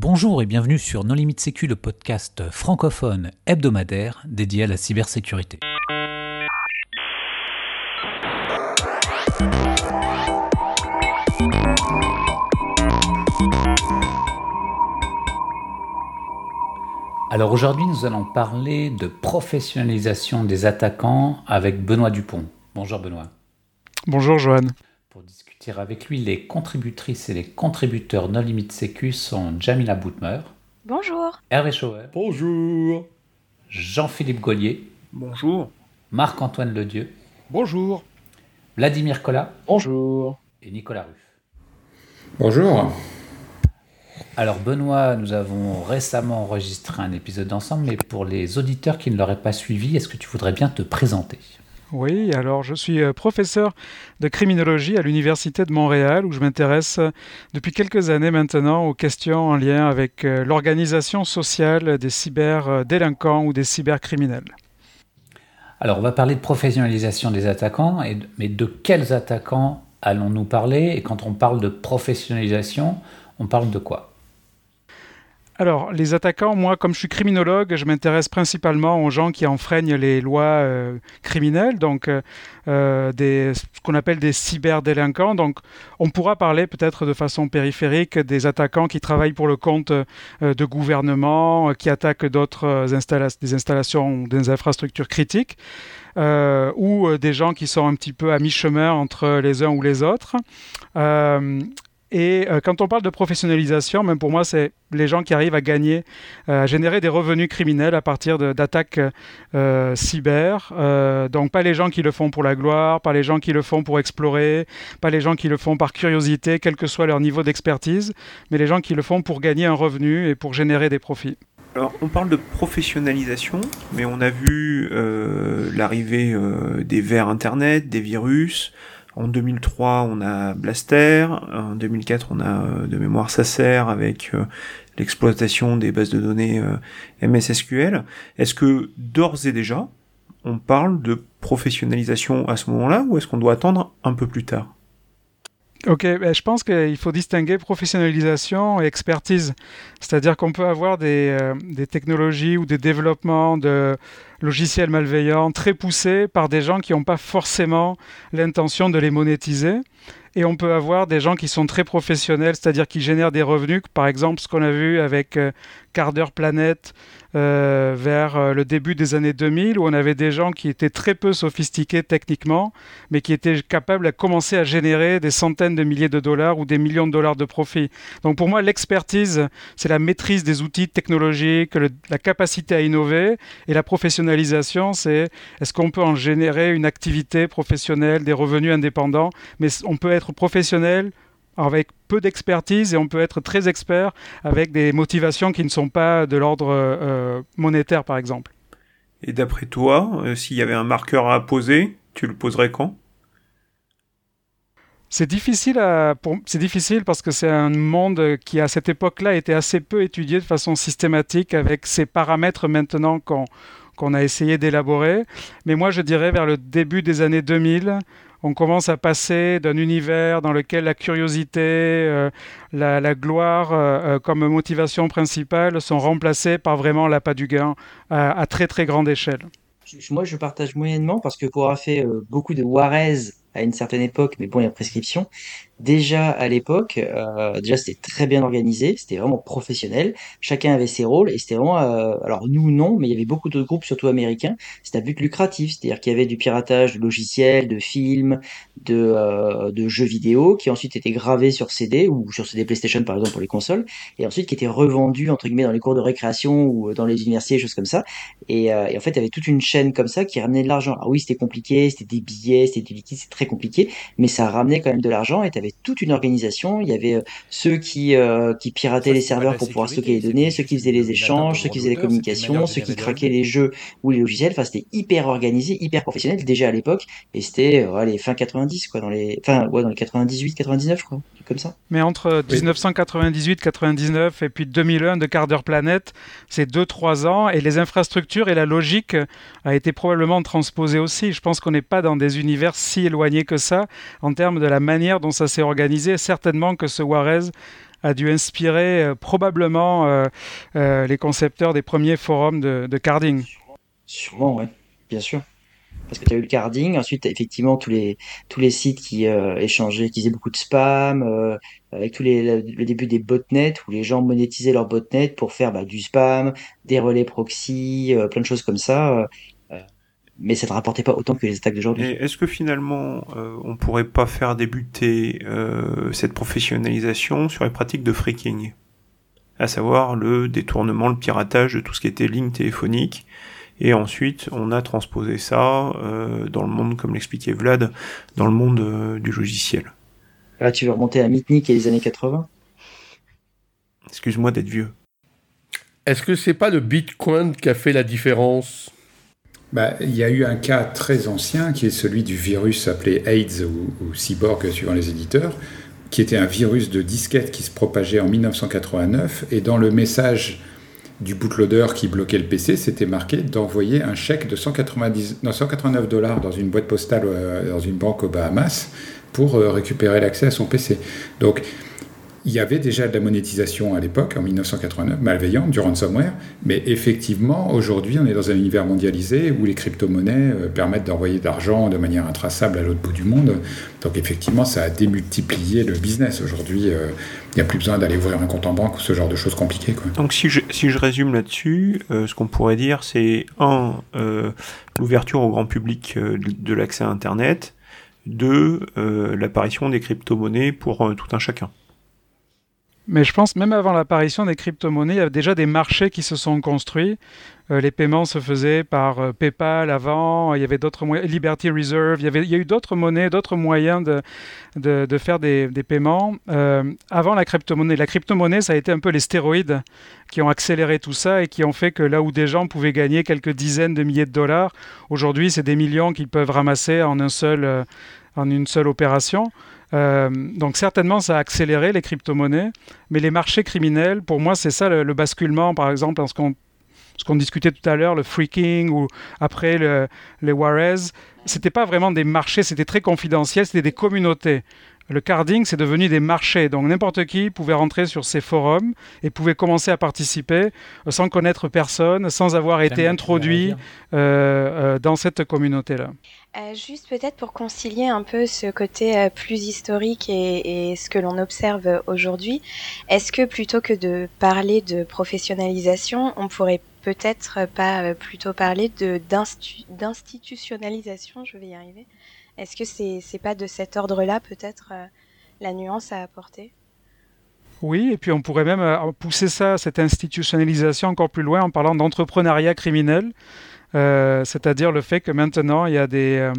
Bonjour et bienvenue sur Non Limite Sécu, le podcast francophone hebdomadaire dédié à la cybersécurité. Alors aujourd'hui, nous allons parler de professionnalisation des attaquants avec Benoît Dupont. Bonjour Benoît. Bonjour Johan. Pour discuter avec lui, les contributrices et les contributeurs Non Limite Sécu sont Jamila Boutmer. Bonjour. Hervé Chauvet. Bonjour. Jean-Philippe Gaulier. Bonjour. Marc-Antoine Ledieu. Bonjour. Vladimir Collat. Bonjour. Et Nicolas Ruff. Bonjour. Alors Benoît, nous avons récemment enregistré un épisode ensemble, mais pour les auditeurs qui ne l'auraient pas suivi, est-ce que tu voudrais bien te présenter? Oui, alors je suis euh, professeur de criminologie à l'Université de Montréal, où je m'intéresse euh, depuis quelques années maintenant aux questions en lien avec euh, l'organisation sociale des cyberdélinquants ou des cybercriminels. Alors on va parler de professionnalisation des attaquants, mais de quels attaquants allons-nous parler? Et quand on parle de professionnalisation, on parle de quoi? Alors, les attaquants, moi, comme je suis criminologue, je m'intéresse principalement aux gens qui enfreignent les lois euh, criminelles, donc euh, euh, des, ce qu'on appelle des cyberdélinquants. Donc, on pourra parler peut-être de façon périphérique des attaquants qui travaillent pour le compte de gouvernements, qui attaquent d'autres installations, des installations, des infrastructures critiques. ou des gens qui sont un petit peu à mi-chemin entre les uns ou les autres. Et euh, quand on parle de professionnalisation, même pour moi, c'est les gens qui arrivent à gagner, euh, à générer des revenus criminels à partir d'attaques euh, cyber. donc pas les gens qui le font pour la gloire, pas les gens qui le font pour explorer, pas les gens qui le font par curiosité, quel que soit leur niveau d'expertise, mais les gens qui le font pour gagner un revenu et pour générer des profits. Alors, on parle de professionnalisation, mais on a vu l'arrivée des vers Internet, des virus, en 2003, on a Blaster. En 2004, on a euh, de mémoire Sacer avec euh, l'exploitation des bases de données euh, MSSQL. Est-ce que d'ores et déjà, on parle de professionnalisation à ce moment-là ou est-ce qu'on doit attendre un peu plus tard? Ok, ben, je pense qu'il faut distinguer professionnalisation et expertise. C'est-à-dire qu'on peut avoir des, des, technologies ou des développements de logiciels malveillants très poussés par des gens qui n'ont pas forcément l'intention de les monétiser. Et on peut avoir des gens qui sont très professionnels, c'est-à-dire qui génèrent des revenus, par exemple ce qu'on a vu avec euh, Carder Planet euh, vers euh, le début des années 2000, où on avait des gens qui étaient très peu sophistiqués techniquement, mais qui étaient capables de commencer à générer des centaines de milliers de dollars ou des millions de dollars de profit. Donc pour moi, l'expertise, c'est la maîtrise des outils technologiques, la capacité à innover, et la professionnalisation, c'est est-ce qu'on peut en générer une activité professionnelle, des revenus indépendants, mais on peut être professionnel avec peu d'expertise et on peut être très expert avec des motivations qui ne sont pas de l'ordre euh, monétaire, par exemple. Et d'après toi, euh, s'il y avait un marqueur à poser, tu le poserais quand? C'est difficile, à, c'est difficile parce que c'est un monde qui, à cette époque-là, était assez peu étudié de façon systématique avec ces paramètres maintenant qu'on, qu'on a essayé d'élaborer. Mais moi, je dirais vers le début des années 2000, on commence à passer d'un univers dans lequel la curiosité, euh, la, gloire euh, euh, comme motivation principale sont remplacées par vraiment l'appât du gain à, très très grande échelle. Moi, je partage moyennement parce que pour avoir fait beaucoup de Warez à une certaine époque, mais bon, il y a prescription, déjà à l'époque, euh, déjà c'était très bien organisé, c'était vraiment professionnel. Chacun avait ses rôles et c'était vraiment, euh, alors nous non, mais il y avait beaucoup de groupes, surtout américains. C'était à but lucratif, c'est-à-dire qu'il y avait du piratage de logiciels, de films, de, euh, de jeux vidéo qui ensuite étaient gravés sur CD ou sur CD PlayStation par exemple pour les consoles, et ensuite qui étaient revendus entre guillemets dans les cours de récréation ou dans les universités, choses comme ça. Et, et en fait, il y avait toute une chaîne comme ça qui ramenait de l'argent. Alors oui, c'était compliqué, c'était des billets, c'était du liquide, c'est très compliqué, mais ça ramenait quand même de l'argent et toute une organisation. Il y avait euh, ceux qui, euh, qui pirataient les serveurs pour pouvoir stocker les données, ceux qui faisaient les échanges, ceux qui faisaient les communications, ceux qui craquaient les jeux ou les logiciels. Enfin, c'était hyper organisé, hyper professionnel déjà à l'époque. Et c'était euh, les fin 90, quoi, dans les, enfin, ouais, dans les 98, 99, quoi, comme ça. Mais entre 1998, 99 et puis 2001 de Carter Planet, c'est 2-3 ans et les infrastructures et la logique a été probablement transposée aussi. Je pense qu'on n'est pas dans des univers si éloignés que ça en termes de la manière dont ça s'est organisé. Certainement que ce Juarez a dû inspirer probablement les concepteurs des premiers forums de, carding. Sûrement, oui, bien sûr parce que tu as eu le carding, ensuite effectivement tous les tous les sites qui euh, échangeaient, qui faisaient beaucoup de spam, euh, avec tous les le début des botnets où les gens monétisaient leurs botnets pour faire bah, du spam, des relais proxy, euh, plein de choses comme ça. Mais ça ne rapportait pas autant que les attaques d'aujourd'hui. Est-ce que finalement, on pourrait pas faire débuter cette professionnalisation sur les pratiques de freaking, à savoir le détournement, le piratage de tout ce qui était ligne téléphonique, et ensuite, on a transposé ça euh, dans le monde, comme l'expliquait Vlad, dans le monde euh, du logiciel. Là, tu veux remonter à Mitnick et les années 80 Excuse-moi d'être vieux. Est-ce que c'est pas le Bitcoin qui a fait la différence? Bah, il y a eu un cas très ancien qui est celui du virus appelé AIDS ou, Cyborg suivant les éditeurs, qui était un virus de disquette qui se propageait en 1989 et dans le message du bootloader qui bloquait le PC, c'était marqué d'envoyer un chèque de 190, 189 dollars dans une boîte postale euh, dans une banque aux Bahamas pour euh, récupérer l'accès à son PC. Donc, il y avait déjà de la monétisation à l'époque, en 1989, malveillante, du ransomware, mais effectivement, aujourd'hui, on est dans un univers mondialisé où les crypto-monnaies euh, permettent d'envoyer de l'argent de manière intraçable à l'autre bout du monde. Donc effectivement, ça a démultiplié le business. Aujourd'hui, euh, il n'y a plus besoin d'aller ouvrir un compte en banque ou ce genre de choses compliquées. Donc si je, si je résume là-dessus, euh, ce qu'on pourrait dire, c'est un, l'ouverture au grand public de l'accès à Internet, deux, l'apparition des crypto-monnaies pour tout un chacun. Mais je pense même avant l'apparition des crypto-monnaies, il y avait déjà des marchés qui se sont construits. Euh, les paiements se faisaient par euh, PayPal avant, il y avait d'autres moyens, Liberty Reserve, il y, avait, il y a eu d'autres monnaies, d'autres moyens de, de, faire des, des paiements euh, avant la crypto-monnaie. La crypto-monnaie, ça a été un peu les stéroïdes qui ont accéléré tout ça et qui ont fait que là où des gens pouvaient gagner quelques dizaines de milliers de dollars, aujourd'hui c'est des millions qu'ils peuvent ramasser en, un seul, en une seule opération. Euh, donc certainement, ça a accéléré les crypto-monnaies, mais les marchés criminels, pour moi, c'est ça le, basculement, par exemple, en ce qu'on discutait tout à l'heure, le freaking ou après le, les Juarez, c'était pas vraiment des marchés, c'était très confidentiel, c'était des communautés. Le carding, c'est devenu des marchés. Donc n'importe qui pouvait rentrer sur ces forums et pouvait commencer à participer euh, sans connaître personne, sans avoir été introduit euh, dans cette communauté-là. Euh, juste peut-être pour concilier un peu ce côté euh, plus historique et, ce que l'on observe aujourd'hui, est-ce que plutôt que de parler de professionnalisation, on pourrait peut-être pas euh, plutôt parler de d'institutionnalisation, je vais y arriver. Est-ce que c'est c'est pas de cet ordre-là peut-être la nuance à apporter? Oui, et puis on pourrait même pousser ça, cette institutionnalisation encore plus loin en parlant d'entrepreneuriat criminel. Euh, c'est-à-dire le fait que maintenant il y a des, euh,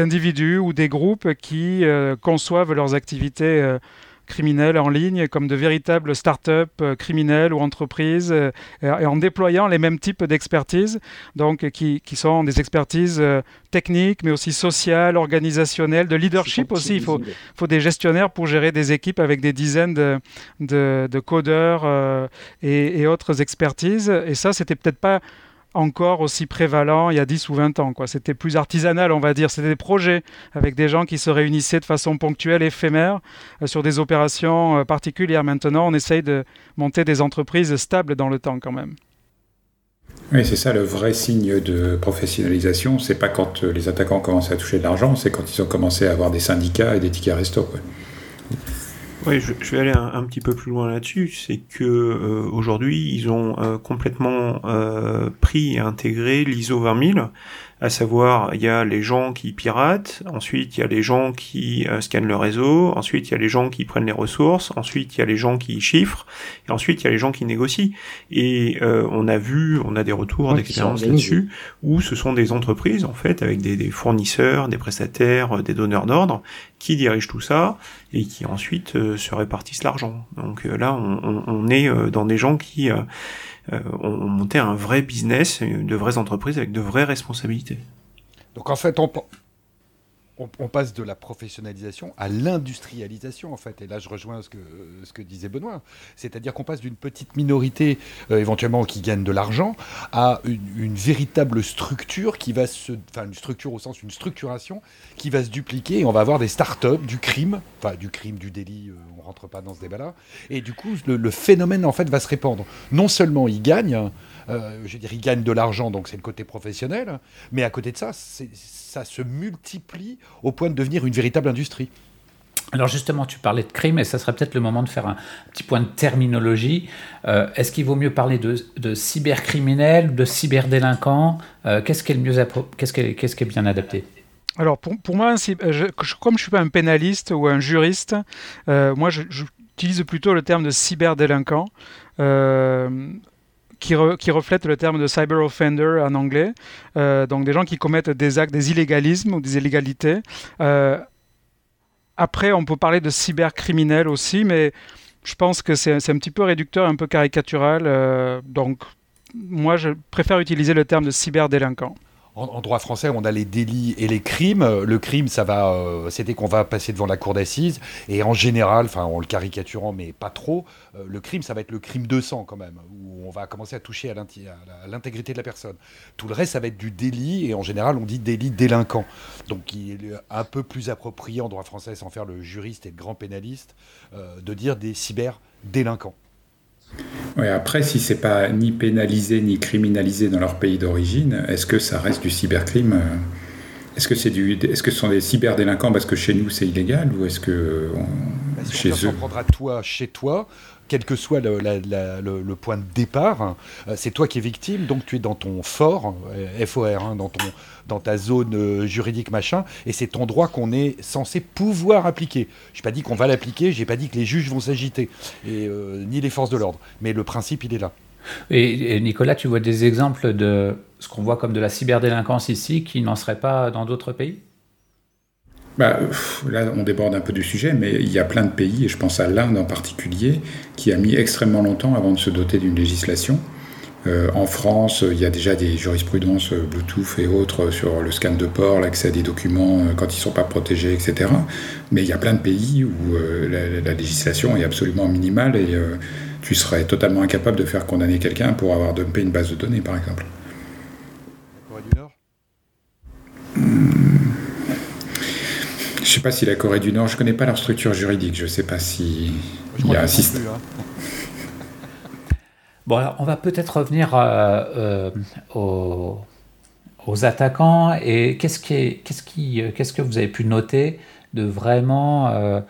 individus ou des groupes qui euh, conçoivent leurs activités criminelles en ligne comme de véritables start-up criminelles ou entreprises et en déployant les mêmes types d'expertises, donc qui, qui, sont des expertises techniques mais aussi sociales, organisationnelles, de leadership aussi. Il faut, faut, des gestionnaires pour gérer des équipes avec des dizaines de, de, de codeurs et, et, autres expertises. Et ça, c'était peut-être pas encore aussi prévalent il y a 10 ou 20 ans. C'était plus artisanal, on va dire. C'était des projets avec des gens qui se réunissaient de façon ponctuelle, éphémère, euh, sur des opérations euh, particulières. Maintenant, on essaye de monter des entreprises stables dans le temps quand même. Oui, c'est ça le vrai signe de professionnalisation. C'est pas quand euh, les attaquants commencent à toucher de l'argent, c'est quand ils ont commencé à avoir des syndicats et des tickets resto. Oui, je, vais aller un, petit peu plus loin là-dessus. C'est que euh, aujourd'hui, ils ont euh, complètement euh, pris et intégré l'ISO 20000 à savoir il y a les gens qui piratent, ensuite il y a les gens qui euh, scannent le réseau, ensuite il y a les gens qui prennent les ressources, ensuite il y a les gens qui chiffrent, et ensuite il y a les gens qui négocient. Et euh, on a vu, on a des retours d'expérience là-dessus, où ce sont des entreprises en fait avec des, des fournisseurs, des prestataires, des donneurs d'ordre qui dirigent tout ça et qui ensuite euh, se répartissent l'argent. Donc là on, on, on, est dans des gens qui euh, on, montait un vrai business, de vraies entreprises avec de vraies responsabilités. Donc en fait, on, on, passe de la professionnalisation à l'industrialisation, en fait. Et là, je rejoins ce que, ce que disait Benoît. C'est-à-dire qu'on passe d'une petite minorité, euh, éventuellement, qui gagne de l'argent, à une, véritable structure qui va se. Enfin, une structure au sens, une structuration qui va se dupliquer et on va avoir des start-up, du crime, enfin, du crime, du délit, euh, on rentre pas dans ce débat-là. Et du coup, le, phénomène, en fait, va se répandre. Non seulement il gagne, euh, je veux dire, il gagne de l'argent, donc c'est le côté professionnel, mais à côté de ça, ça se multiplie au point de devenir une véritable industrie. Alors justement, tu parlais de crime, et ça serait peut-être le moment de faire un petit point de terminologie. Euh, est-ce qu'il vaut mieux parler de, de cybercriminel, de cyberdélinquant euh, Qu'est-ce qui est le mieux, qu'est-ce qui est, qu'est-ce qui est bien adapté? Alors pour, pour moi, je, comme je suis pas un pénaliste ou un juriste, euh, moi j'utilise plutôt le terme de cyberdélinquant qui, reflète le terme de cyber offender en anglais. Euh, donc des gens qui commettent des actes, des illégalismes ou des illégalités. Euh, après, on peut parler de cybercriminel aussi, mais je pense que c'est un petit peu réducteur, un peu caricatural. Euh, donc moi, je préfère utiliser le terme de cyberdélinquant en, droit français, on a les délits et les crimes. Le crime, ça va, euh, c'était qu'on va passer devant la cour d'assises. Et en général, enfin, en le caricaturant, mais pas trop, euh, le crime, ça va être le crime de sang quand même, où on va commencer à toucher à l'intégrité de la personne. Tout le reste, ça va être du délit, et en général, on dit délit délinquant. Donc, il est un peu plus approprié en droit français, sans faire le juriste et le grand pénaliste, euh, de dire des cyber délinquants. Ouais, après, si c'est pas ni pénalisé ni criminalisé dans leur pays d'origine, est-ce que ça reste du cybercrime euh Est-ce que c'est du, est-ce que ce sont des cyberdélinquants parce que chez nous c'est illégal ou est-ce que on, bah, chez eux prendre à toi chez toi quel que soit le, point de départ, euh, c'est toi qui es victime, donc tu es dans ton fort, euh, FOR, hein, dans, ton, dans ta zone euh, juridique machin, et c'est ton droit qu'on est censé pouvoir appliquer. Je n'ai pas dit qu'on va l'appliquer, j'ai pas dit que les juges vont s'agiter, et ni les forces de l'ordre, mais le principe il est là. Et, Nicolas, tu vois des exemples de ce qu'on voit comme de la cyberdélinquance ici qui n'en serait pas dans d'autres pays? Bah, là, on déborde un peu du sujet, mais il y a plein de pays, et je pense à l'Inde en particulier, qui a mis extrêmement longtemps avant de se doter d'une législation. Euh, en France, il y a déjà des jurisprudences euh, Bluetooth et autres sur le scan de port, l'accès à des documents euh, quand ils ne sont pas protégés, etc. Mais il y a plein de pays où la, législation est absolument minimale et tu serais totalement incapable de faire condamner quelqu'un pour avoir dumpé une base de données, par exemple. Corée du Nord hmm. Je ne sais pas si la Corée du Nord, je ne connais pas leur structure juridique, je ne sais pas si il y a un système. Hein. Bon, alors on va peut-être revenir euh, euh, aux, attaquants et qu'est-ce qui, qu'est-ce qui, euh, qu'est-ce que vous avez pu noter de vraiment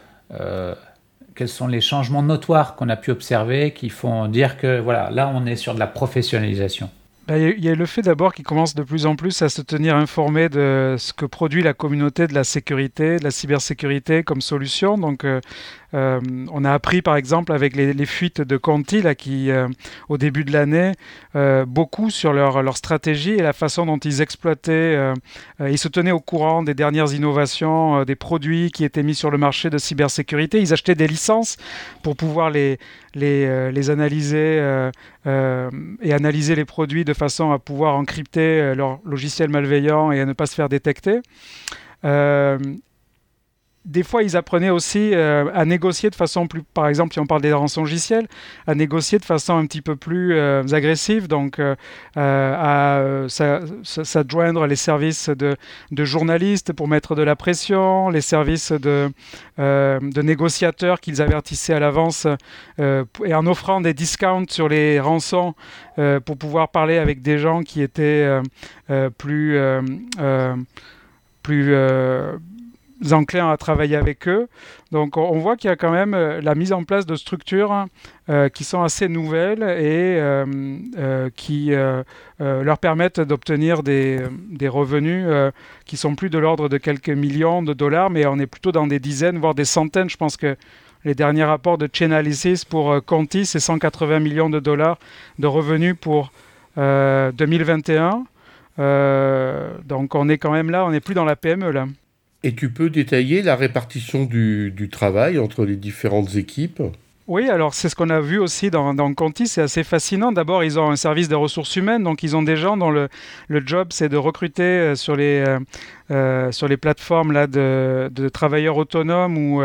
quels sont les changements notoires qu'on a pu observer qui font dire que voilà, là on est sur de la professionnalisation? Bah, il y a le fait d'abord qu'ils commencent de plus en plus à se tenir informés de ce que produit la communauté de la sécurité, de la cybersécurité comme solution. Donc, euh, euh, on a appris par exemple avec les, fuites de Conti, qui, euh, au début de l'année, beaucoup sur leur, stratégie et la façon dont ils exploitaient, ils se tenaient au courant des dernières innovations, des produits qui étaient mis sur le marché de cybersécurité. Ils achetaient des licences pour pouvoir les, analyser et analyser les produits de façon à pouvoir encrypter euh, leur logiciel malveillant et à ne pas se faire détecter. Euh, des fois, ils apprenaient aussi euh, à négocier de façon plus, par exemple, si on parle des rançongiciels, à négocier de façon un petit peu plus euh, agressive, donc euh, à s'adjoindre les services de, journalistes pour mettre de la pression, les services de, de négociateurs qu'ils avertissaient à l'avance et en offrant des discounts sur les rançons pour pouvoir parler avec des gens qui étaient plus plus enclins à travailler avec eux. Donc on voit qu'il y a quand même euh, la mise en place de structures hein, euh, qui sont assez nouvelles et euh, qui leur permettent d'obtenir des, des, revenus qui sont plus de l'ordre de quelques millions de dollars, mais on est plutôt dans des dizaines, voire des centaines. Je pense que les derniers rapports de Chainalysis pour Conti, c'est 180 millions de dollars de revenus pour 2021. donc on est quand même là, on n'est plus dans la PME là. Et tu peux détailler la répartition du, travail entre les différentes équipes? Oui, alors c'est ce qu'on a vu aussi dans, Conti, c'est assez fascinant. D'abord, ils ont un service des ressources humaines, donc ils ont des gens dont le, job c'est de recruter euh, sur les, euh, euh, sur les plateformes là, de, travailleurs autonomes ou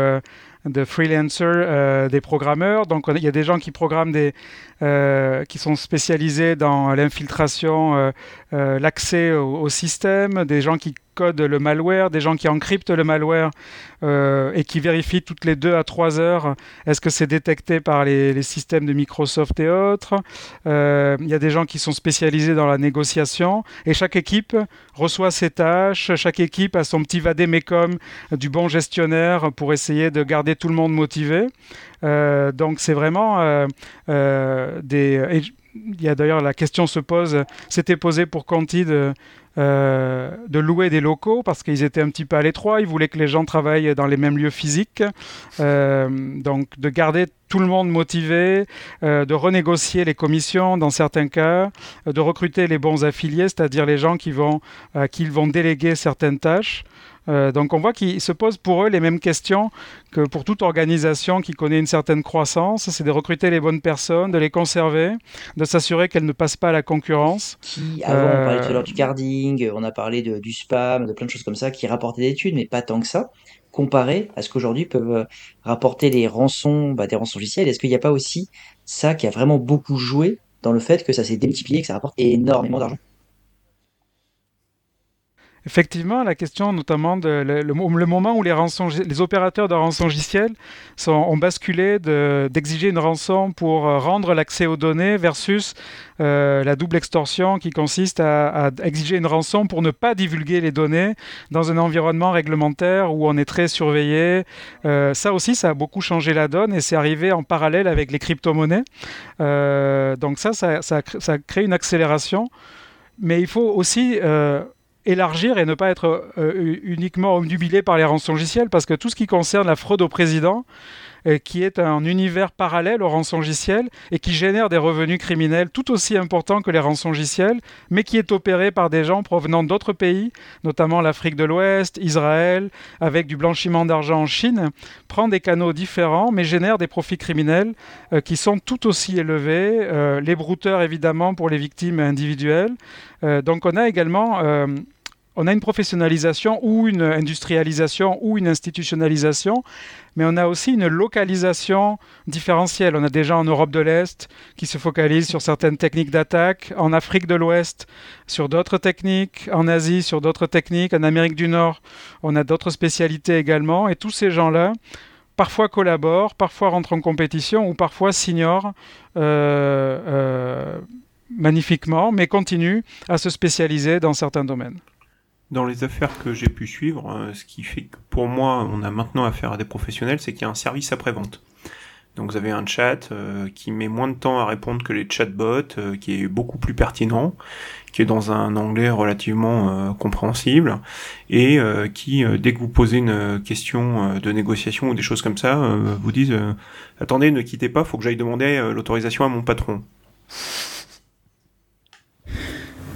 de freelancers, des programmeurs. Donc il y a des gens qui programment qui sont spécialisés dans l'infiltration, l'accès au, au, système, des gens qui codent le malware, des gens qui encryptent le malware euh, et qui vérifient toutes les deux à trois heures est-ce que c'est détecté par les, systèmes de Microsoft et autres. Euh, il y a des gens qui sont spécialisés dans la négociation et chaque équipe reçoit ses tâches, chaque équipe a son petit vadémécum du bon gestionnaire pour essayer de garder tout le monde motivé. Euh, donc c'est vraiment des... il y a d'ailleurs la question se pose, c'était posé pour Conti de, euh, de louer des locaux parce qu'ils étaient un petit peu à l'étroit. Ils voulaient que les gens travaillent dans les mêmes lieux physiques. Euh, donc de garder tout le monde motivé, euh, de renégocier les commissions dans certains cas, de recruter les bons affiliés, c'est-à-dire les gens qui vont, qui vont déléguer certaines tâches. Euh, donc on voit qu'ils se posent pour eux les mêmes questions que pour toute organisation qui connaît une certaine croissance, c'est de recruter les bonnes personnes, de les conserver, de s'assurer qu'elles ne passent pas à la concurrence. Qui, avant, on parlait tout à l'heure du carding, on a parlé de, du spam, de plein de choses comme ça, qui rapportaient des études, mais pas tant que ça, comparé à ce qu'aujourd'hui peuvent euh, rapporter les rançons, bah, des rançons logicielles. Est-ce qu'il n'y a pas aussi ça qui a vraiment beaucoup joué dans le fait que ça s'est démultiplié, que ça rapporte énormément d'argent? Effectivement, la question notamment de le, moment où les, opérateurs de rançongiciel sont, ont basculé d'exiger une rançon pour euh, rendre l'accès aux données versus euh, la double extorsion qui consiste à, exiger une rançon pour ne pas divulguer les données dans un environnement réglementaire où on est très surveillé. Euh, ça aussi, ça a beaucoup changé la donne et c'est arrivé en parallèle avec les crypto-monnaies. donc ça, ça, crée une accélération. Mais il faut aussi élargir et ne pas être euh, uniquement omnubilé par les rançongiciels, parce que tout ce qui concerne la fraude au président, euh, qui est un univers parallèle au rançongiciel et qui génère des revenus criminels tout aussi importants que les rançongiciels, mais qui est opéré par des gens provenant d'autres pays, notamment l'Afrique de l'Ouest, Israël, avec du blanchiment d'argent en Chine, prend des canaux différents, mais génère des profits criminels euh, qui sont tout aussi élevés, les brouteurs évidemment pour les victimes individuelles. donc on a également on a une professionnalisation ou une industrialisation ou une institutionnalisation, mais on a aussi une localisation différentielle. On a des gens en Europe de l'Est qui se focalisent sur certaines techniques d'attaque, en Afrique de l'Ouest sur d'autres techniques, en Asie sur d'autres techniques, en Amérique du Nord on a d'autres spécialités également, et tous ces gens-là parfois collaborent, parfois rentrent en compétition ou parfois s'ignorent. Euh, euh, magnifiquement, mais continuent à se spécialiser dans certains domaines dans les affaires que j'ai pu suivre, euh, ce qui fait que pour moi, on a maintenant affaire à des professionnels, c'est qu'il y a un service après-vente. Donc vous avez un chat euh, qui met moins de temps à répondre que les chatbots, euh, qui est beaucoup plus pertinent, qui est dans un anglais relativement compréhensible, et qui, dès que vous posez une question de négociation ou des choses comme ça, vous disent Attendez, ne quittez pas, faut que j'aille demander l'autorisation à mon patron ».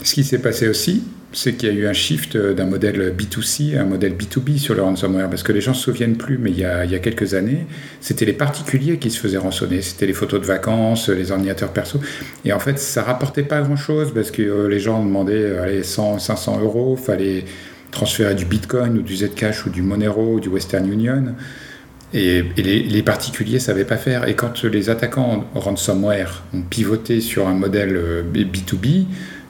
Ce qui s'est passé aussi, c'est qu'il y a eu un shift d'un modèle B2C à un modèle B2B sur le ransomware, parce que les gens ne se souviennent plus, mais il y a, quelques années, c'était les particuliers qui se faisaient rançonner, c'était les photos de vacances, les ordinateurs perso, et en fait, ça rapportait pas grand-chose, parce que euh, les gens demandaient allez, 100, 500 euros, fallait transférer du Bitcoin ou du Zcash ou du Monero ou du Western Union, et, les, particuliers ne savaient pas faire. Et quand les attaquants ransomware ont pivoté sur un modèle B2B, euh,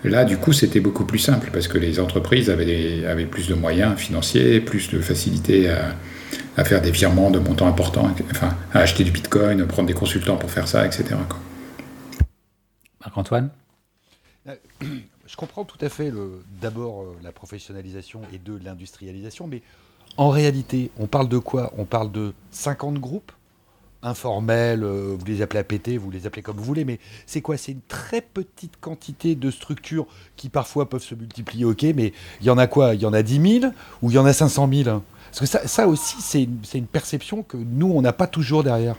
Là, du coup, c'était beaucoup plus simple parce que les entreprises avaient, avaient plus de moyens financiers, plus de facilité à, faire des virements de montants importants, enfin, à acheter du bitcoin, prendre des consultants pour faire ça, etc. Marc-Antoine? Je comprends tout à fait d'abord euh, la professionnalisation et de l'industrialisation, mais en réalité, on parle de quoi? On parle de 50 groupes? Informels, euh, vous les appelez APT, vous les appelez comme vous voulez, mais c'est quoi? C'est une très petite quantité de structures qui parfois peuvent se multiplier, ok, mais il y en a quoi? Il y en a 10 000 ou il y en a 500 000 Parce que ça, ça aussi, c'est une, une, perception que nous, on n'a pas toujours derrière.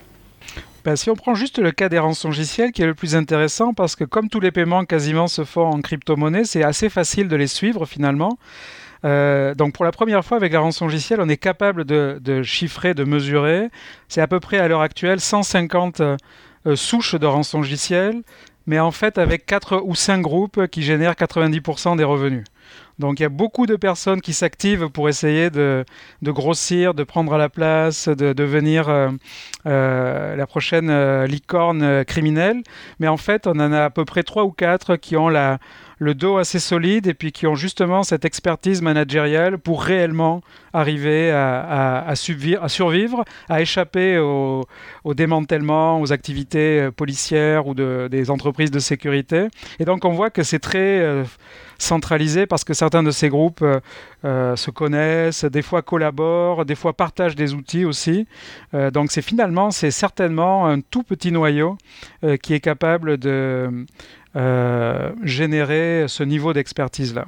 Ben, si on prend juste le cas des rançongiciels qui est le plus intéressant, parce que comme tous les paiements quasiment se font en crypto-monnaie, c'est assez facile de les suivre finalement. Donc pour la première fois avec la rançongiciel, on est capable de, chiffrer, de mesurer. C'est à peu près à l'heure actuelle 150 souches de rançongiciel, mais en fait avec 4 ou 5 groupes qui génèrent 90% des revenus. Donc il y a beaucoup de personnes qui s'activent pour essayer de, grossir, de prendre la place, de devenir euh, euh, la prochaine euh, licorne criminelle. Mais en fait, on en a à peu près trois ou quatre qui ont la, le dos assez solide et puis qui ont justement cette expertise managériale pour réellement arriver à, survivre, à échapper au, démantèlement, aux activités policières ou de, des entreprises de sécurité. Et donc on voit que c'est très centralisé parce que certains de ces groupes euh, euh, se connaissent, des fois collaborent, des fois partagent des outils aussi. Euh, donc c'est finalement, c'est certainement un tout petit noyau qui est capable de générer ce niveau d'expertise-là.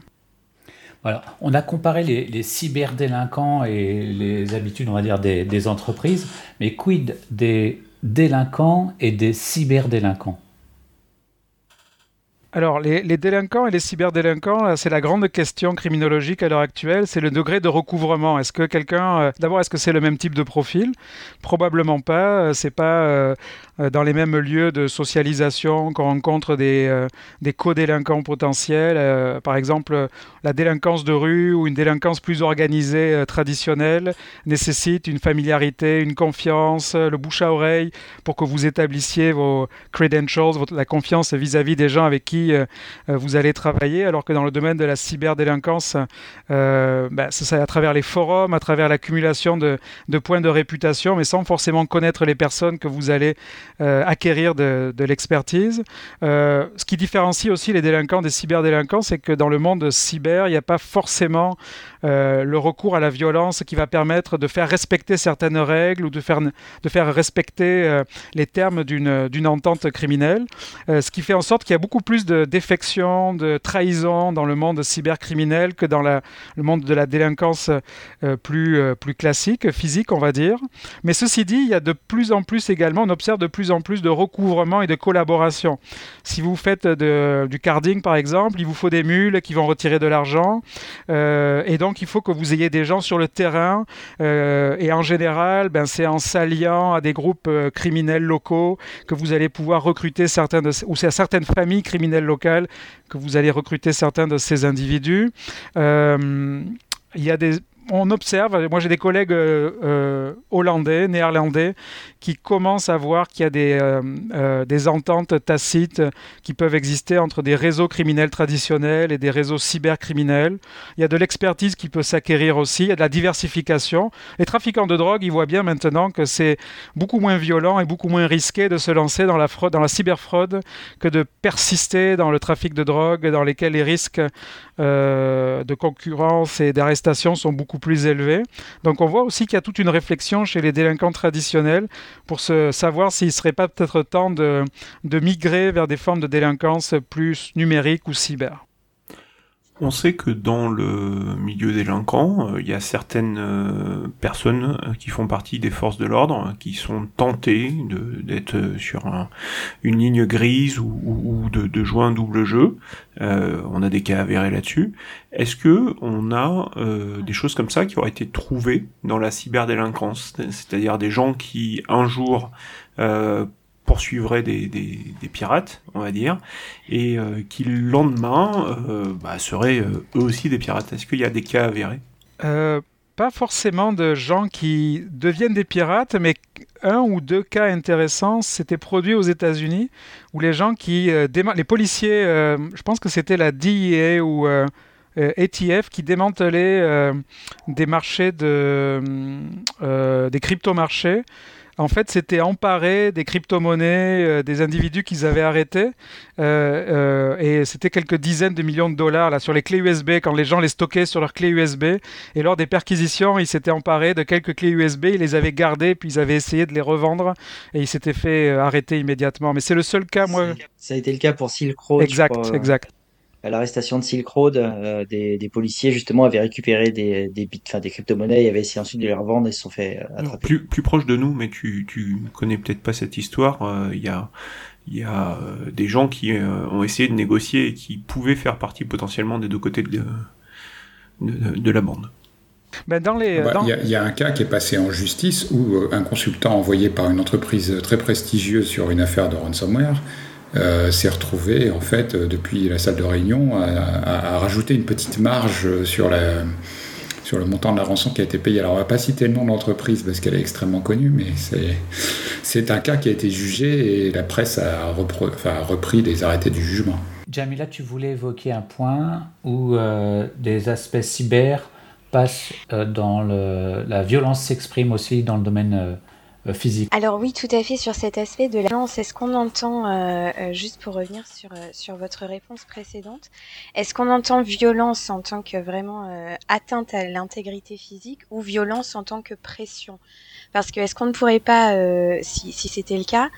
Voilà. On a comparé les, cyberdélinquants et les habitudes, on va dire, des, des entreprises, mais quid des délinquants et des cyberdélinquants? Alors, les, délinquants et les cyberdélinquants, c'est la grande question criminologique à l'heure actuelle, c'est le degré de recouvrement. Est-ce que quelqu'un, euh, d'abord, est-ce que c'est le même type de profil? Probablement pas. Euh, c'est pas euh, dans les mêmes lieux de socialisation qu'on rencontre des, des co-délinquants potentiels. par exemple, la délinquance de rue ou une délinquance plus organisée traditionnelle nécessite une familiarité, une confiance, le bouche à oreille pour que vous établissiez vos credentials, la confiance vis-à-vis -vis des gens avec qui euh, euh, vous allez travailler, alors que dans le domaine de la cyberdélinquance, euh, bah, c'est à travers les forums, à travers l'accumulation de, points de réputation, mais sans forcément connaître les personnes que vous allez acquérir de, l'expertise. ce qui différencie aussi les délinquants des cyberdélinquants, c'est que dans le monde cyber, il n'y a pas forcément le recours à la violence qui va permettre de faire respecter certaines règles ou de faire, de faire respecter les termes d'une entente criminelle. ce qui fait en sorte qu'il y a beaucoup plus de défection, de trahison dans le monde cybercriminel que dans le monde de la délinquance euh, plus, euh, plus classique, physique, on va dire. Mais ceci dit, il y a de plus en plus également, on observe de plus en plus de recouvrement et de collaboration. Si vous faites du carding, par exemple, il vous faut des mules qui vont retirer de l'argent. Euh, et donc, il faut que vous ayez des gens sur le terrain. et en général, ben, c'est en s'alliant à des groupes criminels locaux que vous allez pouvoir recruter certains de, ou certaines familles criminelles local que vous allez recruter certains de ces individus. Euh, il y a des on observe, moi j'ai des collègues euh, euh, hollandais, néerlandais, qui commencent à voir qu'il y a des, euh, des ententes tacites qui peuvent exister entre des réseaux criminels traditionnels et des réseaux cybercriminels. Il y a de l'expertise qui peut s'acquérir aussi, il y a de la diversification. Les trafiquants de drogue, ils voient bien maintenant que c'est beaucoup moins violent et beaucoup moins risqué de se lancer dans la, fraude, dans la cyberfraude que de persister dans le trafic de drogue, dans lesquels les risques de concurrence et d'arrestation sont beaucoup plus élevé. Donc on voit aussi qu'il y a toute une réflexion chez les délinquants traditionnels pour se savoir s'il ne serait pas peut-être temps de, de migrer vers des formes de délinquance plus numériques ou cyber. On sait que dans le milieu délinquant, euh, il y a certaines euh, personnes euh, qui font partie des forces de l'ordre qui sont tentées d'être sur une ligne grise ou, de, jouer un double jeu. on a des cas avérés là-dessus. Est-ce que on a des choses comme ça qui auraient été trouvées dans la cyberdélinquance, c'est-à-dire des gens qui un jour poursuivraient des, des, pirates, on va dire, et euh, qui le lendemain euh, bah, seraient euh, eux aussi des pirates. Est-ce qu'il y a des cas avérés? Pas forcément de gens qui deviennent des pirates, mais un ou deux cas intéressants s'étaient produits aux États-Unis, où les gens qui... les policiers, je pense que c'était la DEA ou... ATF qui démantelaient des marchés de des crypto-marchés en fait, c'était emparé des crypto-monnaies, euh, des individus qu'ils avaient arrêtés. Euh, euh, et c'était quelques dizaines de millions de dollars là, sur les clés USB, quand les gens les stockaient sur leurs clés USB. Et lors des perquisitions, ils s'étaient emparés de quelques clés USB, ils les avaient gardées, puis ils avaient essayé de les revendre. Et ils s'étaient fait arrêter immédiatement. Mais c'est le seul cas, moi. Ça a été le cas pour Silk Road. Exact, exact à l'arrestation de Silk Road, euh, des, des, policiers justement avaient récupéré des, des, enfin, des crypto-monnaies et avaient essayé ensuite de les revendre et se sont fait euh, attraper. Plus, plus proche de nous, mais tu, tu connais peut-être pas cette histoire. Euh, il y a, y a des gens qui ont essayé de négocier et qui pouvaient faire partie potentiellement des deux côtés de, de, la bande. Ben dans les, bah, il y, a un cas qui est passé en justice où un consultant envoyé par une entreprise très prestigieuse sur une affaire de ransomware s'est retrouvé en fait depuis la salle de réunion à, rajouter une petite marge sur le montant de la rançon qui a été payée. Alors on va pas citer le nom de l'entreprise parce qu'elle est extrêmement connue, mais c'est un cas qui a été jugé et la presse a, repris des arrêtés du jugement. Jamila, tu voulais évoquer un point où euh, des aspects cyber passent euh, dans le, la violence s'exprime aussi dans le domaine euh, euh, physique. Alors oui, tout à fait sur cet aspect de la violence. Est-ce qu'on entend, euh, euh, juste pour revenir sur, sur votre réponse précédente, est-ce qu'on entend violence en tant que vraiment atteinte à l'intégrité physique ou violence en tant que pression? Parce que est-ce qu'on ne pourrait pas, si, si c'était le cas,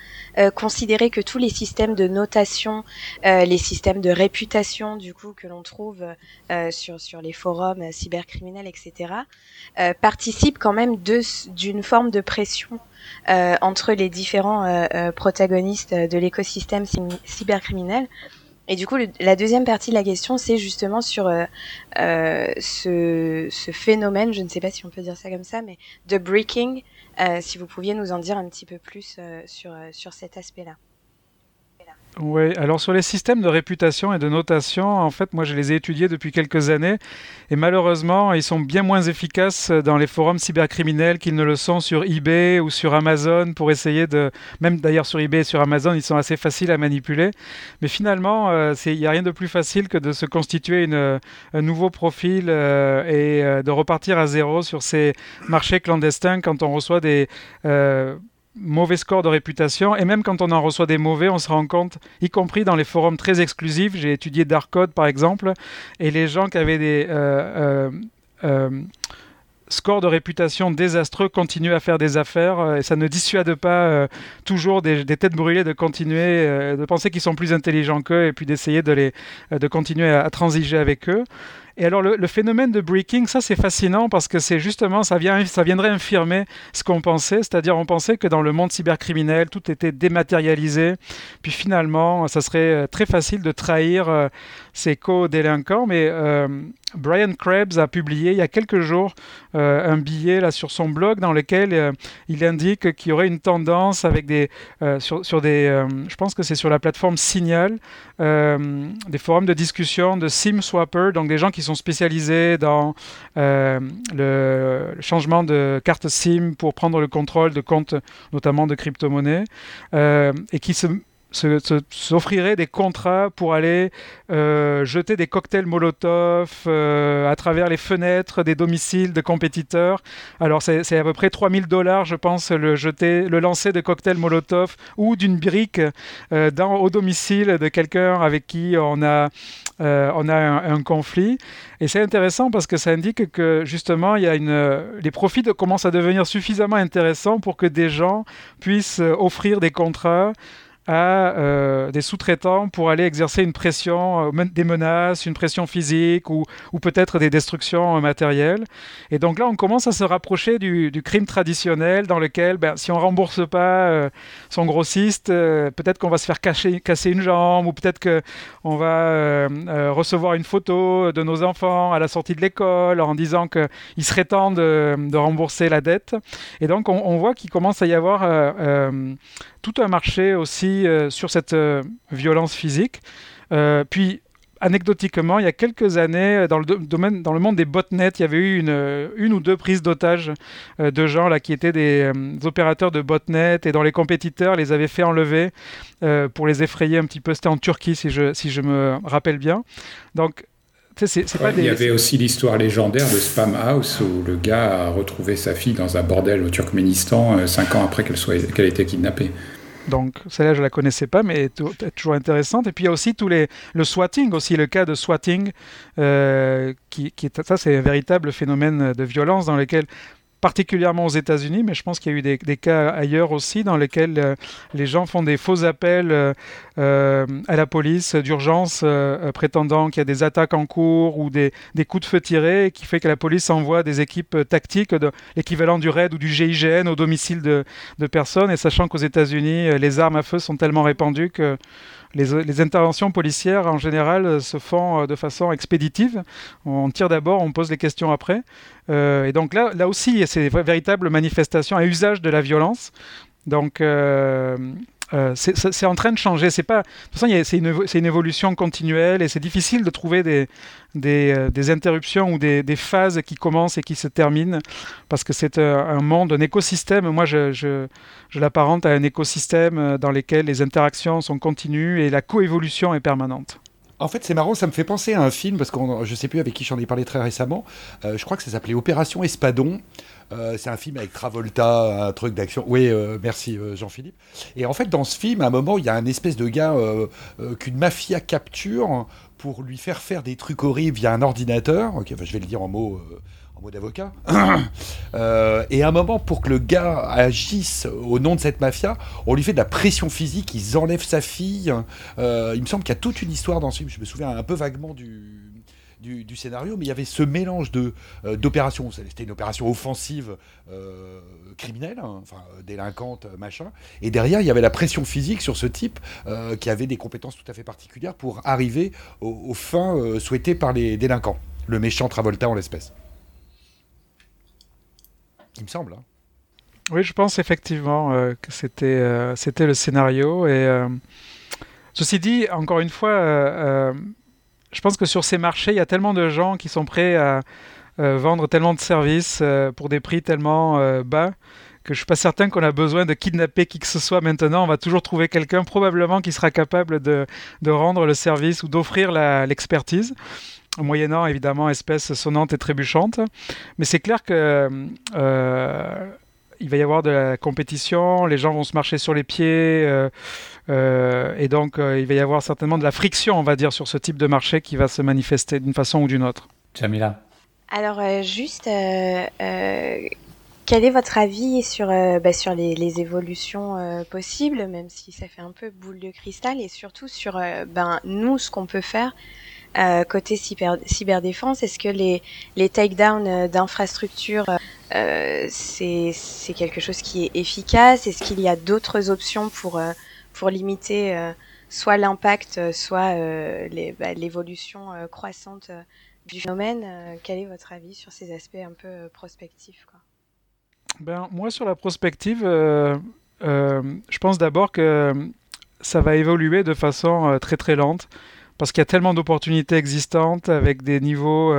considérer que tous les systèmes de notation, les systèmes de réputation du coup que l'on trouve sur, sur les forums cybercriminels, etc., participent quand même d'une forme de pression euh, entre les différents euh, euh, protagonistes de l'écosystème cybercriminel. Et du coup, la deuxième partie de la question, c'est justement sur ce, ce, phénomène, je ne sais pas si on peut dire ça comme ça, mais de breaking. Si vous pouviez nous en dire un petit peu plus sur, sur cet aspect-là. Oui, alors sur les systèmes de réputation et de notation, en fait, moi je les ai étudiés depuis quelques années et malheureusement, ils sont bien moins efficaces dans les forums cybercriminels qu'ils ne le sont sur eBay ou sur Amazon pour essayer de. Même d'ailleurs sur eBay et sur Amazon, ils sont assez faciles à manipuler. Mais finalement, euh, il n'y a rien de plus facile que de se constituer une, un nouveau profil euh, et euh, de repartir à zéro sur ces marchés clandestins quand on reçoit des mauvais score de réputation. Et même quand on en reçoit des mauvais, on se rend compte, y compris dans les forums très exclusifs, j'ai étudié Dark Code par exemple, et les gens qui avaient des euh, euh, euh, scores de réputation désastreux continuent à faire des affaires, et ça ne dissuade pas toujours des, têtes brûlées de continuer, de penser qu'ils sont plus intelligents qu'eux, et puis d'essayer de, continuer à transiger avec eux. Et alors le, phénomène de breaking, ça c'est fascinant parce que c'est justement, ça, viendrait infirmer ce qu'on pensait, c'est-à-dire on pensait que dans le monde cybercriminel, tout était dématérialisé, puis finalement, ça serait euh, très facile de trahir euh, ses co-délinquants, mais euh, Brian Krebs a publié il y a quelques jours un billet là sur son blog dans lequel il indique qu'il y aurait une tendance avec des sur, des je pense que c'est sur la plateforme Signal des forums de discussion de sim swapper donc des gens qui sont spécialisés dans euh, le, changement de carte SIM pour prendre le contrôle de comptes, notamment de crypto-monnaies, euh, et qui se s'offrirait des contrats pour aller euh, jeter des cocktails Molotov euh, à travers les fenêtres des domiciles de compétiteurs. Alors c'est à peu près 3000 dollars, je pense, le, jeter, le lancer de cocktails Molotov ou d'une brique euh, au domicile de quelqu'un avec qui on a, on a un, conflit. Et c'est intéressant parce que ça indique que justement, il y a une, les profits commencent à devenir suffisamment intéressants pour que des gens puissent offrir des contrats à euh, des sous-traitants pour aller exercer une pression, euh, des menaces, une pression physique ou, ou peut-être des destructions euh, matérielles. Et donc là, on commence à se rapprocher du, du crime traditionnel dans lequel, ben, si on rembourse pas son grossiste, peut-être qu'on va se faire cacher, casser une jambe ou peut-être qu'on va recevoir une photo de nos enfants à la sortie de l'école en disant qu'il serait temps de, de, rembourser la dette. Et donc, on, on voit qu'il commence à y avoir tout un marché aussi euh, sur cette euh, violence physique. Euh, puis, anecdotiquement, il y a quelques années, dans le domaine, dans le monde des botnets, il y avait eu une, une ou deux prises d'otages de gens là qui étaient des, opérateurs de botnets et dont les compétiteurs les avaient fait enlever pour les effrayer un petit peu. C'était en Turquie, si je, si je me rappelle bien. Donc il y avait aussi l'histoire légendaire de Spam House où le gars a retrouvé sa fille dans un bordel au Turkménistan euh, cinq ans après qu'elle soit qu'elle ait été kidnappée. Donc celle-là je la connaissais pas, mais toujours intéressante. Et puis il y a aussi tous les le swatting aussi le cas de swatting euh, qui, qui est ça c'est un véritable phénomène de violence dans lequel particulièrement aux États-Unis, mais je pense qu'il y a eu des, cas ailleurs aussi dans lesquels euh, les gens font des faux appels euh, euh, à la police d'urgence prétendant qu'il y a des attaques en cours ou des, coups de feu tirés, qui fait que la police envoie des équipes tactiques, l'équivalent du RAID ou du GIGN au domicile de, de personnes, et sachant qu'aux États-Unis, les armes à feu sont tellement répandues que les, interventions policières en général se font de façon expéditive. On tire d'abord, on pose les questions après. et donc là, là aussi, c'est une véritable manifestation, un usage de la violence. Donc, euh, c'est en train de changer. C'est pas, de toute façon, c'est une, évolution continuelle et c'est difficile de trouver des, euh, interruptions ou des, phases qui commencent et qui se terminent parce que c'est un, un, monde, un écosystème. Moi, je, je, l'apparente à un écosystème euh, dans lequel les interactions sont continues et la coévolution est permanente. En fait, c'est marrant, ça me fait penser à un film, parce que je ne sais plus avec qui j'en ai parlé très récemment. je crois que ça s'appelait Opération Espadon. Euh, c'est un film avec Travolta, un truc d'action. Oui, euh, merci euh, Jean-Philippe. Et en fait, dans ce film, à un moment, il y a un espèce de gars qu'une mafia capture pour lui faire faire des trucs horribles via un ordinateur. Ok, je vais le dire en mots d'avocat. et à un moment, pour que le gars agisse au nom de cette mafia, on lui fait de la pression physique, ils enlèvent sa fille. il me semble qu'il y a toute une histoire dans ce film, je me souviens un peu vaguement du, du, scénario, mais il y avait ce mélange de euh, d'opérations. C'était une opération offensive euh, criminelle, hein, enfin délinquante, machin. Et derrière, il y avait la pression physique sur ce type euh, qui avait des compétences tout à fait particulières pour arriver aux, fins souhaitées par les délinquants. Le méchant Travolta en l'espèce. Il me semble. Hein. Oui, je pense effectivement que c'était c'était le scénario. Et ceci dit, encore une fois je pense que sur ces marchés, il y a tellement de gens qui sont prêts à euh, vendre tellement de services euh, pour des prix tellement euh, bas que je suis pas certain qu'on a besoin de kidnapper qui que ce soit maintenant. On va toujours trouver quelqu'un probablement qui sera capable de, rendre le service ou d'offrir l'expertise. moyennant évidemment espèces sonnantes et trébuchantes. Mais c'est clair que il va y avoir de la compétition, les gens vont se marcher sur les pieds, euh, euh, et donc euh, il va y avoir certainement de la friction, on va dire, sur ce type de marché qui va se manifester d'une façon ou d'une autre. Jamila. Alors juste, quel est votre avis sur, bah, sur les, évolutions possibles, même si ça fait un peu boule de cristal, et surtout sur ben, nous, ce qu'on peut faire côté cyber, cyberdéfense? Est-ce que les, les takedowns d'infrastructures euh, c'est quelque chose qui est efficace? Est-ce qu'il y a d'autres options pour, euh, pour limiter euh, soit l'impact, soit bah, l'évolution croissante du phénomène Quel est votre avis sur ces aspects un peu prospectifs ben, Moi, sur la prospective, je pense d'abord que ça va évoluer de façon très très lente parce qu'il y a tellement d'opportunités existantes avec des niveaux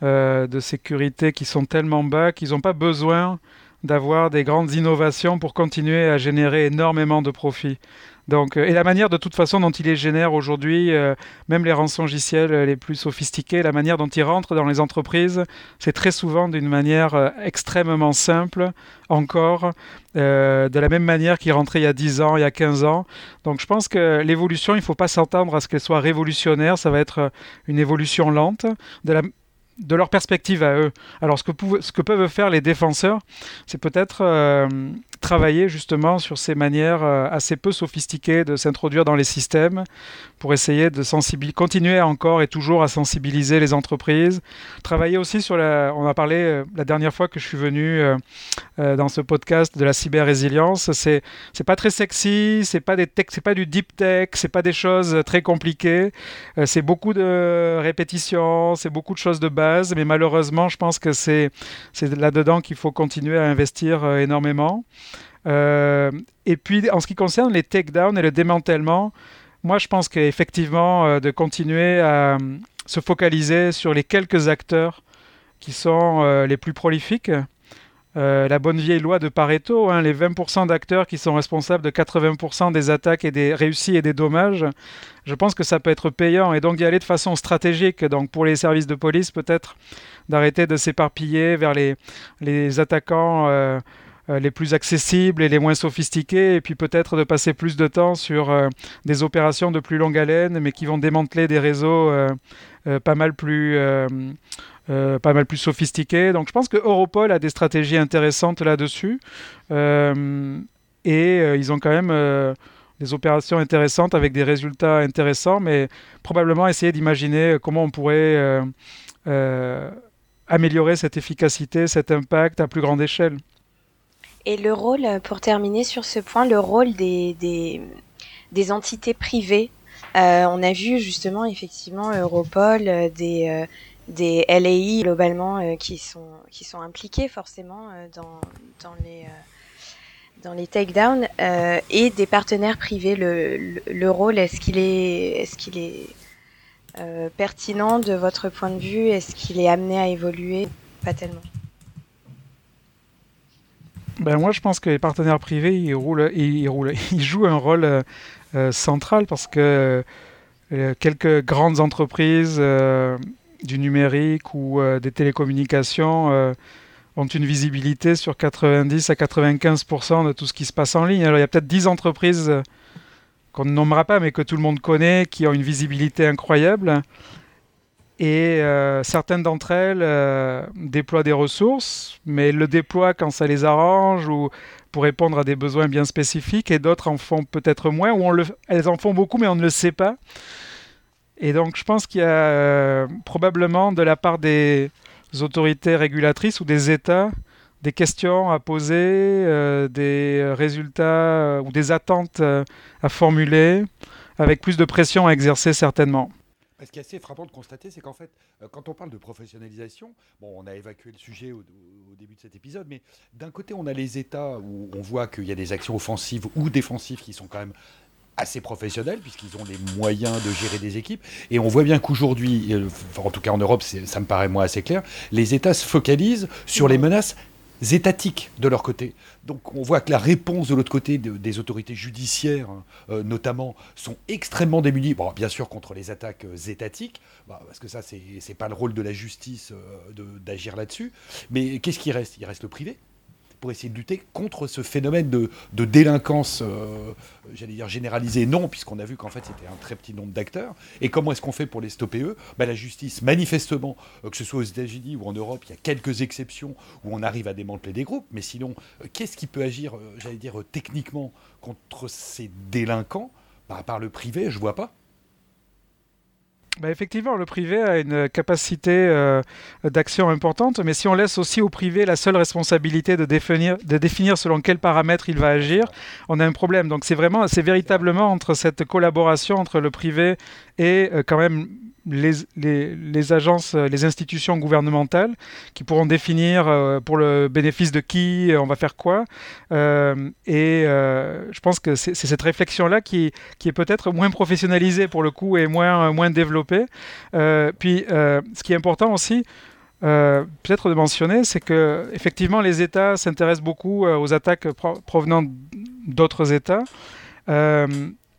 euh, de sécurité qui sont tellement bas qu'ils n'ont pas besoin d'avoir des grandes innovations pour continuer à générer énormément de profits. Donc, euh, et la manière de toute façon dont ils les génèrent aujourd'hui, euh, même les rançongiciels les plus sophistiqués, la manière dont ils rentrent dans les entreprises, c'est très souvent d'une manière extrêmement simple, encore, de la même manière qu'ils rentraient il y a 10 ans, il y a 15 ans. Donc je pense que l'évolution, il ne faut pas s'attendre à ce qu'elle soit révolutionnaire, ça va être une évolution lente. De leur perspective à eux. Alors ce que, ce que peuvent faire les défenseurs, c'est peut-être euh, travailler justement sur ces manières euh, assez peu sophistiquées de s'introduire dans les systèmes pour essayer de continuer encore et toujours à sensibiliser les entreprises. Travailler aussi sur la, on a parlé euh, la dernière fois que je suis venu dans ce podcast de la cyber-résilience. C'est, c'est pas très sexy, c'est pas des c'est pas du deep tech, c'est pas des choses très compliquées. c'est beaucoup de répétitions, c'est beaucoup de choses de base mais malheureusement, je pense que c'est là-dedans qu'il faut continuer à investir euh, énormément. Euh, et puis, en ce qui concerne les takedowns et le démantèlement, moi, je pense qu'effectivement, euh, de continuer à se focaliser sur les quelques acteurs qui sont les plus prolifiques, euh, la bonne vieille loi de Pareto, hein, les 20% d'acteurs qui sont responsables de 80% des attaques et des réussites et des dommages, je pense que ça peut être payant et donc d'y aller de façon stratégique. Donc pour les services de police, peut-être d'arrêter de s'éparpiller vers les, les attaquants. Euh, euh, les plus accessibles et les moins sophistiqués, et puis peut-être de passer plus de temps sur des opérations de plus longue haleine, mais qui vont démanteler des réseaux pas mal plus euh, pas mal plus sophistiqué. Donc je pense que Europol a des stratégies intéressantes là-dessus. Euh, et euh, ils ont quand même des opérations intéressantes avec des résultats intéressants, mais probablement essayer d'imaginer comment on pourrait améliorer cette efficacité, cet impact à plus grande échelle. Et le rôle, pour terminer sur ce point, le rôle des, des entités privées. on a vu justement effectivement Europol, des des LAI globalement qui sont qui sont impliqués forcément dans dans les dans les takedowns et des partenaires privés. Le, le, rôle, est-ce qu'il est, est-ce qu'il est, pertinent de votre point de vue? Est-ce qu'il est amené à évoluer? Pas tellement. Ben moi, je pense que les partenaires privés, ils, roulent, ils, jouent un rôle euh, euh, central parce que euh, quelques grandes entreprises du numérique ou des télécommunications ont une visibilité sur 90 à 95% de tout ce qui se passe en ligne. Alors, il y a peut-être 10 entreprises qu'on ne nommera pas, mais que tout le monde connaît, qui ont une visibilité incroyable. Et euh, certaines d'entre elles euh, déploient des ressources, mais le déploient quand ça les arrange ou pour répondre à des besoins bien spécifiques, et d'autres en font peut-être moins, ou elles en font beaucoup, mais on ne le sait pas. Et donc je pense qu'il y a euh, probablement de la part des autorités régulatrices ou des États des questions à poser, des résultats ou des attentes à formuler, avec plus de pression à exercer certainement. Ce qui est assez frappant de constater, c'est qu'en fait, euh, quand on parle de professionnalisation, on a évacué le sujet au, début de cet épisode, mais d'un côté, on a les États où on voit qu'il y a des actions offensives ou défensives qui sont quand même assez professionnels puisqu'ils ont les moyens de gérer des équipes. Et on voit bien qu'aujourd'hui, euh, en tout cas en Europe, ça me paraît moi assez clair, les États se focalisent sur les menaces étatiques de leur côté. Donc on voit que la réponse de l'autre côté des autorités judiciaires, euh, notamment, sont extrêmement démunies, bien sûr contre les attaques euh, étatiques, bah, parce que ça, c'est pas le rôle de la justice euh, d'agir là-dessus. Mais qu'est-ce qui reste? Il reste le privé pour essayer de lutter contre ce phénomène de, délinquance, euh, j'allais dire généralisée, non, puisqu'on a vu qu'en fait c'était un très petit nombre d'acteurs. Et comment est-ce qu'on fait pour les stopper eux? Ben, La justice, manifestement, euh, que ce soit aux États-Unis ou en Europe, il y a quelques exceptions où on arrive à démanteler des groupes, mais sinon, euh, qu'est-ce qui peut agir, j'allais dire, techniquement contre ces délinquants? Ben, À part le privé, je vois pas. Bah, effectivement, le privé a une capacité euh, d'action importante, mais si on laisse aussi au privé la seule responsabilité de définir, selon quels paramètres il va agir, on a un problème. Donc c'est vraiment, véritablement entre cette collaboration entre le privé et euh, quand même les, agences, euh, les institutions gouvernementales qui pourront définir euh, pour le bénéfice de qui on va faire quoi. et je pense que c'est cette réflexion-là qui, qui, est peut-être moins professionnalisée pour le coup et moins, moins développée. puis ce qui est important aussi, peut-être de mentionner, c'est que effectivement les États s'intéressent beaucoup aux attaques provenant d'autres États.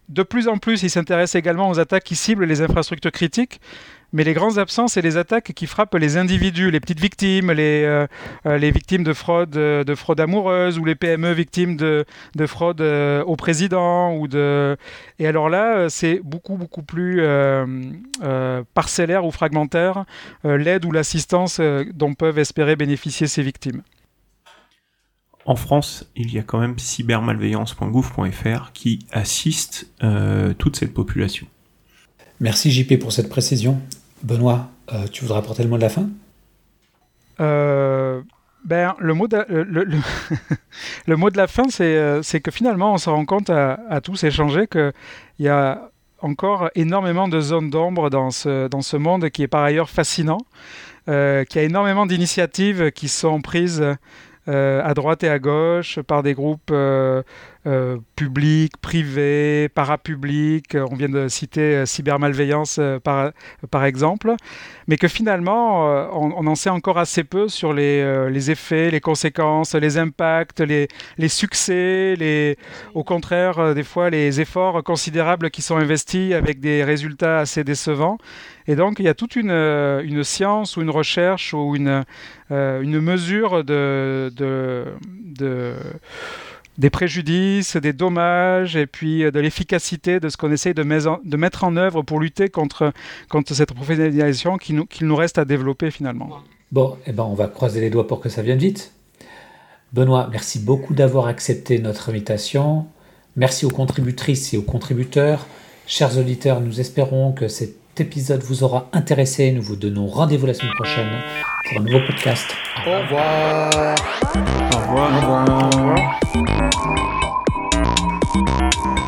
De plus en plus, ils s'intéressent également aux attaques qui ciblent les infrastructures critiques. Mais les grands absents, c'est les attaques qui frappent les individus, les petites victimes, les, euh, euh, victimes de fraude, euh, de fraude amoureuse ou les PME victimes de, de fraude au président. Et alors là, c'est beaucoup, beaucoup plus parcellaire ou fragmentaire l'aide ou l'assistance dont peuvent espérer bénéficier ces victimes. En France, il y a quand même cybermalveillance.gouv.fr qui assiste euh, toute cette population. Merci JP pour cette précision. Benoît, euh, tu voudrais apporter le mot de la fin? Euh, ben, le, mot de, le, mot de la fin, c'est que finalement, on se rend compte à, tous échanger qu'il y a encore énormément de zones d'ombre dans ce, dans ce monde qui est par ailleurs fascinant, qu'il y a énormément d'initiatives qui sont prises euh, à droite et à gauche par des groupes euh, euh, publics, privés, parapublics. On vient de citer cybermalveillance par, par exemple. Mais que finalement, on, en sait encore assez peu sur les, les, effets, les conséquences, les impacts, les, les succès, les, au contraire, des fois, les efforts considérables qui sont investis avec des résultats assez décevants. Et donc, il y a toute une, euh, une science ou une recherche ou une, euh, une mesure de, de, des préjudices, des dommages et puis de l'efficacité de ce qu'on essaye de, de, mettre en œuvre pour lutter contre, contre cette professionnalisation qu'il nous, nous reste à développer finalement. Bon, eh ben on va croiser les doigts pour que ça vienne vite. Benoît, merci beaucoup d'avoir accepté notre invitation. Merci aux contributrices et aux contributeurs. Chers auditeurs, nous espérons que cette épisode vous aura intéressé. Nous vous donnons rendez-vous la semaine prochaine pour un nouveau podcast. Au revoir. Au revoir. Au revoir.